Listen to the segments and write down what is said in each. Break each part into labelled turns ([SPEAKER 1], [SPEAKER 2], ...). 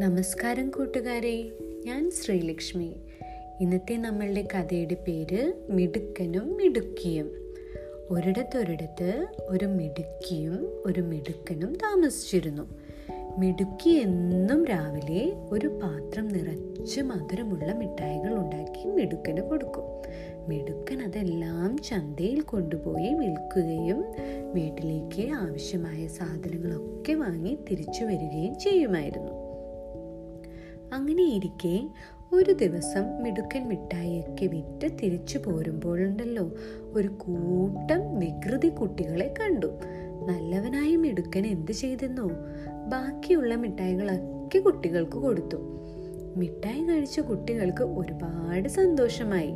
[SPEAKER 1] നമസ്കാരം കൂട്ടുകാരെ. ഞാൻ ശ്രീലക്ഷ്മി. ഇന്നത്തെ നമ്മളുടെ കഥയുടെ പേര് മിടുക്കനും മിടുക്കിയും. ഒരിടത്തൊരിടത്ത് ഒരു മിടുക്കിയും ഒരു മിടുക്കനും താമസിച്ചിരുന്നു. മിടുക്കി എന്നും രാവിലെ ഒരു പാത്രം നിറച്ച് മധുരമുള്ള മിഠായികൾ ഉണ്ടാക്കി മിടുക്കന് കൊടുക്കും. മിടുക്കൻ അതെല്ലാം ചന്തയിൽ കൊണ്ടുപോയി വിൽക്കുകയും വീട്ടിലേക്ക് ആവശ്യമായ സാധനങ്ങളൊക്കെ വാങ്ങി തിരിച്ചു വരികയും ചെയ്യുമായിരുന്നു. അങ്ങനെ ഇരിക്കെ ഒരു ദിവസം മിടുക്കൻ മിഠായിയൊക്കെ വിറ്റ് തിരിച്ചു പോരുമ്പോഴുണ്ടല്ലോ. ഒരു കൂട്ടം വികൃതി കുട്ടികളെ കണ്ടു. നല്ലവനായ മിടുക്കൻ എന്ത് ചെയ്തെന്നോ? ബാക്കിയുള്ള മിഠായികളൊക്കെ കുട്ടികൾക്ക് കൊടുത്തു. മിഠായി കഴിച്ച കുട്ടികൾക്ക് ഒരുപാട് സന്തോഷമായി.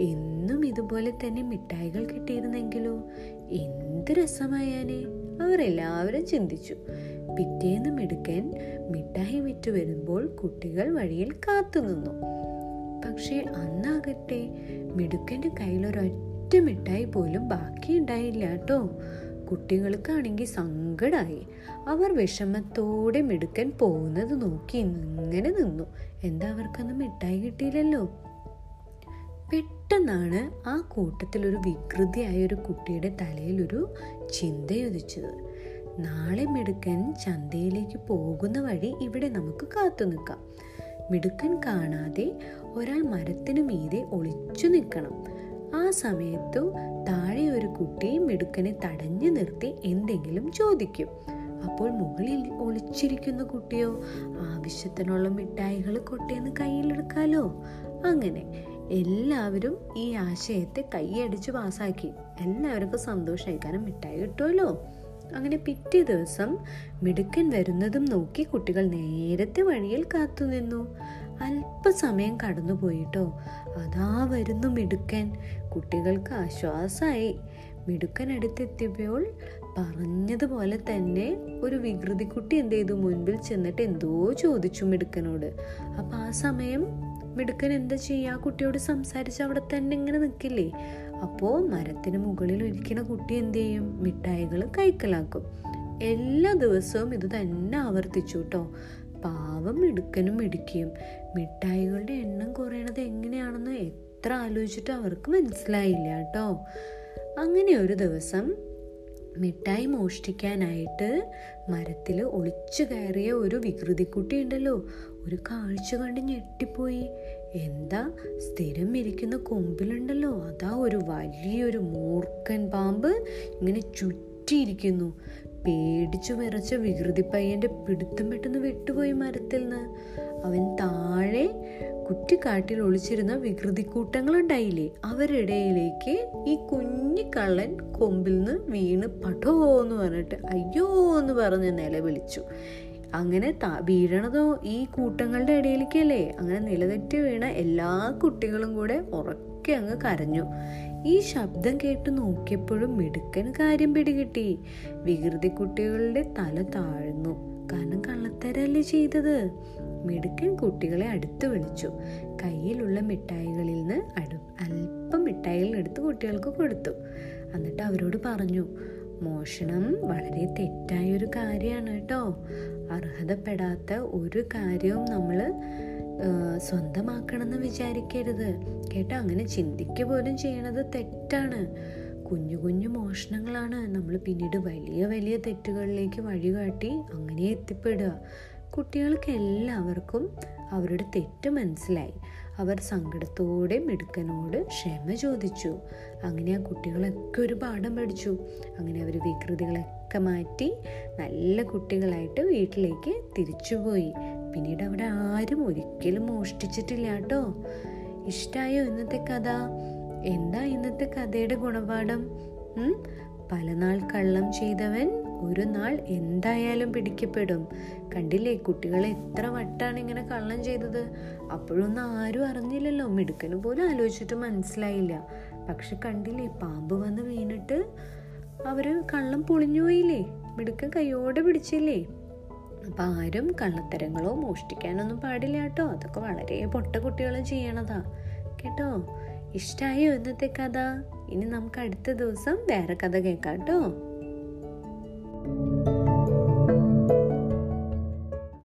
[SPEAKER 1] എന്നും ഇതുപോലെ തന്നെ മിഠായികൾ കിട്ടിയിരുന്നെങ്കിലോ? എന്ത് രസമായാനെ. അവർ എല്ലാവരും ചിന്തിച്ചു. പിറ്റേന്ന് മിടുക്കൻ മിഠായി വിറ്റു വരുമ്പോൾ കുട്ടികൾ വഴിയിൽ കാത്തുനിന്നു പക്ഷേ അന്നാകട്ടെ മിടുക്കന്റെ കയ്യിലൊരൊറ്റ മിഠായി പോലും ബാക്കിയുണ്ടായില്ല കേട്ടോ. കുട്ടികൾക്കാണെങ്കിൽ സങ്കടമായി അവർ വിഷമത്തോടെ മിടുക്കൻ പോകുന്നത് നോക്കി ഇങ്ങനെ നിന്നു. എന്താ അവർക്കൊന്നും മിഠായി കിട്ടിയില്ലല്ലോ? പെട്ടെന്നാണ് ആ കൂട്ടത്തിൽ ഒരു വികൃതിയായ ഒരു കുട്ടിയുടെ തലയിൽ ഒരു ചിന്തയൊതിച്ചത് നാളെ മിടുക്കൻ ചന്തയിലേക്ക് പോകുന്ന വഴി ഇവിടെ നമുക്ക് കാത്തു നിൽക്കാം. മിടുക്കൻ കാണാതെ ഒരാൾ മരത്തിനു മീതെ ഒളിച്ചു നിൽക്കണം. ആ സമയത്തു താഴെ ഒരു കുട്ടി മിടുക്കനെ തടഞ്ഞു നിർത്തി എന്തെങ്കിലും ചോദിക്കും. അപ്പോൾ മുകളിൽ ഒളിച്ചിരിക്കുന്ന കുട്ടിയോ ആവശ്യത്തിനുള്ള മിഠായികൾ കൊട്ടയെന്ന് കയ്യിലെടുക്കാലോ? അങ്ങനെ എല്ലാവരും ഈ ആശയത്തെ കൈയടിച്ച് പാസാക്കി എല്ലാവർക്കും സന്തോഷമായി. കാരണം മിഠായി കിട്ടുമല്ലോ. അങ്ങനെ പിറ്റേ ദിവസം മിടുക്കൻ വരുന്നതും നോക്കി കുട്ടികൾ നേരത്തെ വഴിയിൽ കാത്തുനിന്നു അല്പസമയം കടന്നുപോയിട്ടോ അതാ വരുന്നു മിടുക്കൻ. കുട്ടികൾക്ക് ആശ്വാസമായി. മിടുക്കൻ അടുത്തെത്തിയപ്പോൾ പറഞ്ഞതുപോലെ തന്നെ ഒരു വികൃതിക്കുട്ടി എന്ത് ചെയ്തു? മുൻപിൽ ചെന്നിട്ട് എന്തോ ചോദിച്ചു മിടുക്കനോട്. അപ്പം ആ സമയം മിടുക്കൻ എന്താ ചെയ്യുക ആ കുട്ടിയോട് സംസാരിച്ച് അവിടെ തന്നെ ഇങ്ങനെ നിൽക്കില്ലേ? അപ്പോൾ മരത്തിന് മുകളിൽ ഇരിക്കുന്ന കുട്ടി എന്ത് ചെയ്യും? മിഠായികൾ കൈക്കലാക്കും. എല്ലാ ദിവസവും ഇത് തന്നെ ആവർത്തിച്ചു കേട്ടോ പാവം മിടുക്കനും മിടുക്കിയും. മിഠായികളുടെ എണ്ണം കുറയണത് എങ്ങനെയാണെന്ന് എത്ര ആലോചിച്ചിട്ട് അവർക്ക് മനസ്സിലായില്ല കേട്ടോ അങ്ങനെ ഒരു ദിവസം മിഠായി മോഷ്ടിക്കാനായിട്ട് മരത്തിൽ ഒളിച്ചു കയറിയ ഒരു വികൃതിക്കുട്ടി ഉണ്ടല്ലോ ഒരു കാഴ്ച കണ്ട് ഞെട്ടിപ്പോയി. എന്താ? സ്ഥിരം ഇരിക്കുന്ന കൊമ്പിലുണ്ടല്ലോ. അതാ ഒരു വലിയൊരു മൂർക്കൻ പാമ്പ് ഇങ്ങനെ ചുറ്റിയിരിക്കുന്നു. പേടിച്ചു വിറച്ച വികൃതി പയ്യന്റെ പിടുത്തം പെട്ടെന്ന് വിട്ടുപോയി മരത്തിൽ നിന്ന്. അവൻ താഴെ കുറ്റിക്കാട്ടിൽ ഒളിച്ചിരുന്ന വികൃതി കൂട്ടങ്ങളുണ്ടായില്ലേ അവരിടയിലേക്ക് ഈ കുഞ്ഞു കള്ളൻ കൊമ്പിൽ നിന്ന് വീണ് പടോ എന്ന് പറഞ്ഞിട്ട് അയ്യോ എന്ന് പറഞ്ഞ് നിലവിളിച്ചു. അങ്ങനെ ത വീഴണതോ ഈ കൂട്ടങ്ങളുടെ ഇടയിലേക്കല്ലേ? അങ്ങനെ നിലതെറ്റി വീണ എല്ലാ കുട്ടികളും കൂടെ ഉറക്കെ അങ്ങ് കരഞ്ഞു. ഈ ശബ്ദം കേട്ട് നോക്കിയപ്പോഴും മിടുക്കൻ കാര്യം പിടികിട്ടി. വികൃതി കുട്ടികളുടെ തല താഴ്ന്നു. കാരണം കള്ളത്തരല്ലേ ചെയ്തത്? മിടുക്കൻ കുട്ടികളെ അടുത്ത് വിളിച്ചു. കയ്യിലുള്ള മിഠായികളിൽ നിന്ന് അടു അല്പം മിഠായികൾ എടുത്ത് കുട്ടികൾക്ക് കൊടുത്തു. എന്നിട്ട് അവരോട് പറഞ്ഞു മോഷണം വളരെ തെറ്റായൊരു കാര്യമാണ് കേട്ടോ. അർഹതപ്പെടാത്ത ഒരു കാര്യവും നമ്മൾ സ്വന്തമാക്കണമെന്ന് വിചാരിക്കരുത്. കേട്ടോ അങ്ങനെ ചിന്തിക്കുക പോലും ചെയ്യണത് തെറ്റാണ്. കുഞ്ഞു കുഞ്ഞു മോഷണങ്ങളാണ്. നമ്മൾ പിന്നീട് വലിയ വലിയ തെറ്റുകളിലേക്ക് വഴികാട്ടി അങ്ങനെ എത്തിപ്പെടുക കുട്ടികൾക്ക് എല്ലാവർക്കും അവരുടെ തെറ്റ് മനസ്സിലായി. അവർ സങ്കടത്തോടെ മിടുക്കനോട് ക്ഷമ ചോദിച്ചു. അങ്ങനെ ആ കുട്ടികളൊക്കെ ഒരു പാഠം പഠിച്ചു. അങ്ങനെ അവർ വികൃതികളൊക്കെ മാറ്റി നല്ല കുട്ടികളായിട്ട് വീട്ടിലേക്ക് തിരിച്ചുപോയി. പിന്നീട് അവിടെ ആരും ഒരിക്കലും മോഷ്ടിച്ചിട്ടില്ല കേട്ടോ. ഇഷ്ടായോ ഇന്നത്തെ കഥ? എന്താ ഇന്നത്തെ കഥയുടെ ഗുണപാഠം? പല നാൾ കള്ളം ചെയ്തവൻ ഒരു നാൾ എന്തായാലും പിടിക്കപ്പെടും. കണ്ടില്ലേ കുട്ടികൾ എത്ര വട്ടാണ് ഇങ്ങനെ കള്ളം ചെയ്തത്? അപ്പോഴൊന്നും ആരും അറിഞ്ഞില്ലല്ലോ. മിടുക്കന് പോലും ആലോചിച്ചിട്ട് മനസ്സിലായില്ല. പക്ഷെ കണ്ടില്ലേ പാമ്പ് വന്ന് വീണിട്ട് അവർ കള്ളം പൊളിഞ്ഞു പോയില്ലേ? മിടുക്കൻ കൈയോടെ പിടിച്ചില്ലേ? അപ്പൊ ആരും കള്ളത്തരങ്ങളോ മോഷ്ടിക്കാനൊന്നും പാടില്ല കേട്ടോ. അതൊക്കെ വളരെ പൊട്ട കുട്ടികൾ ചെയ്യണതാ. കേട്ടോ? ഇഷ്ടായോ ഇന്നത്തെ കഥ? ഇനി നമുക്ക് അടുത്ത ദിവസം വേറെ കഥ കേൾക്കാം കേട്ടോ.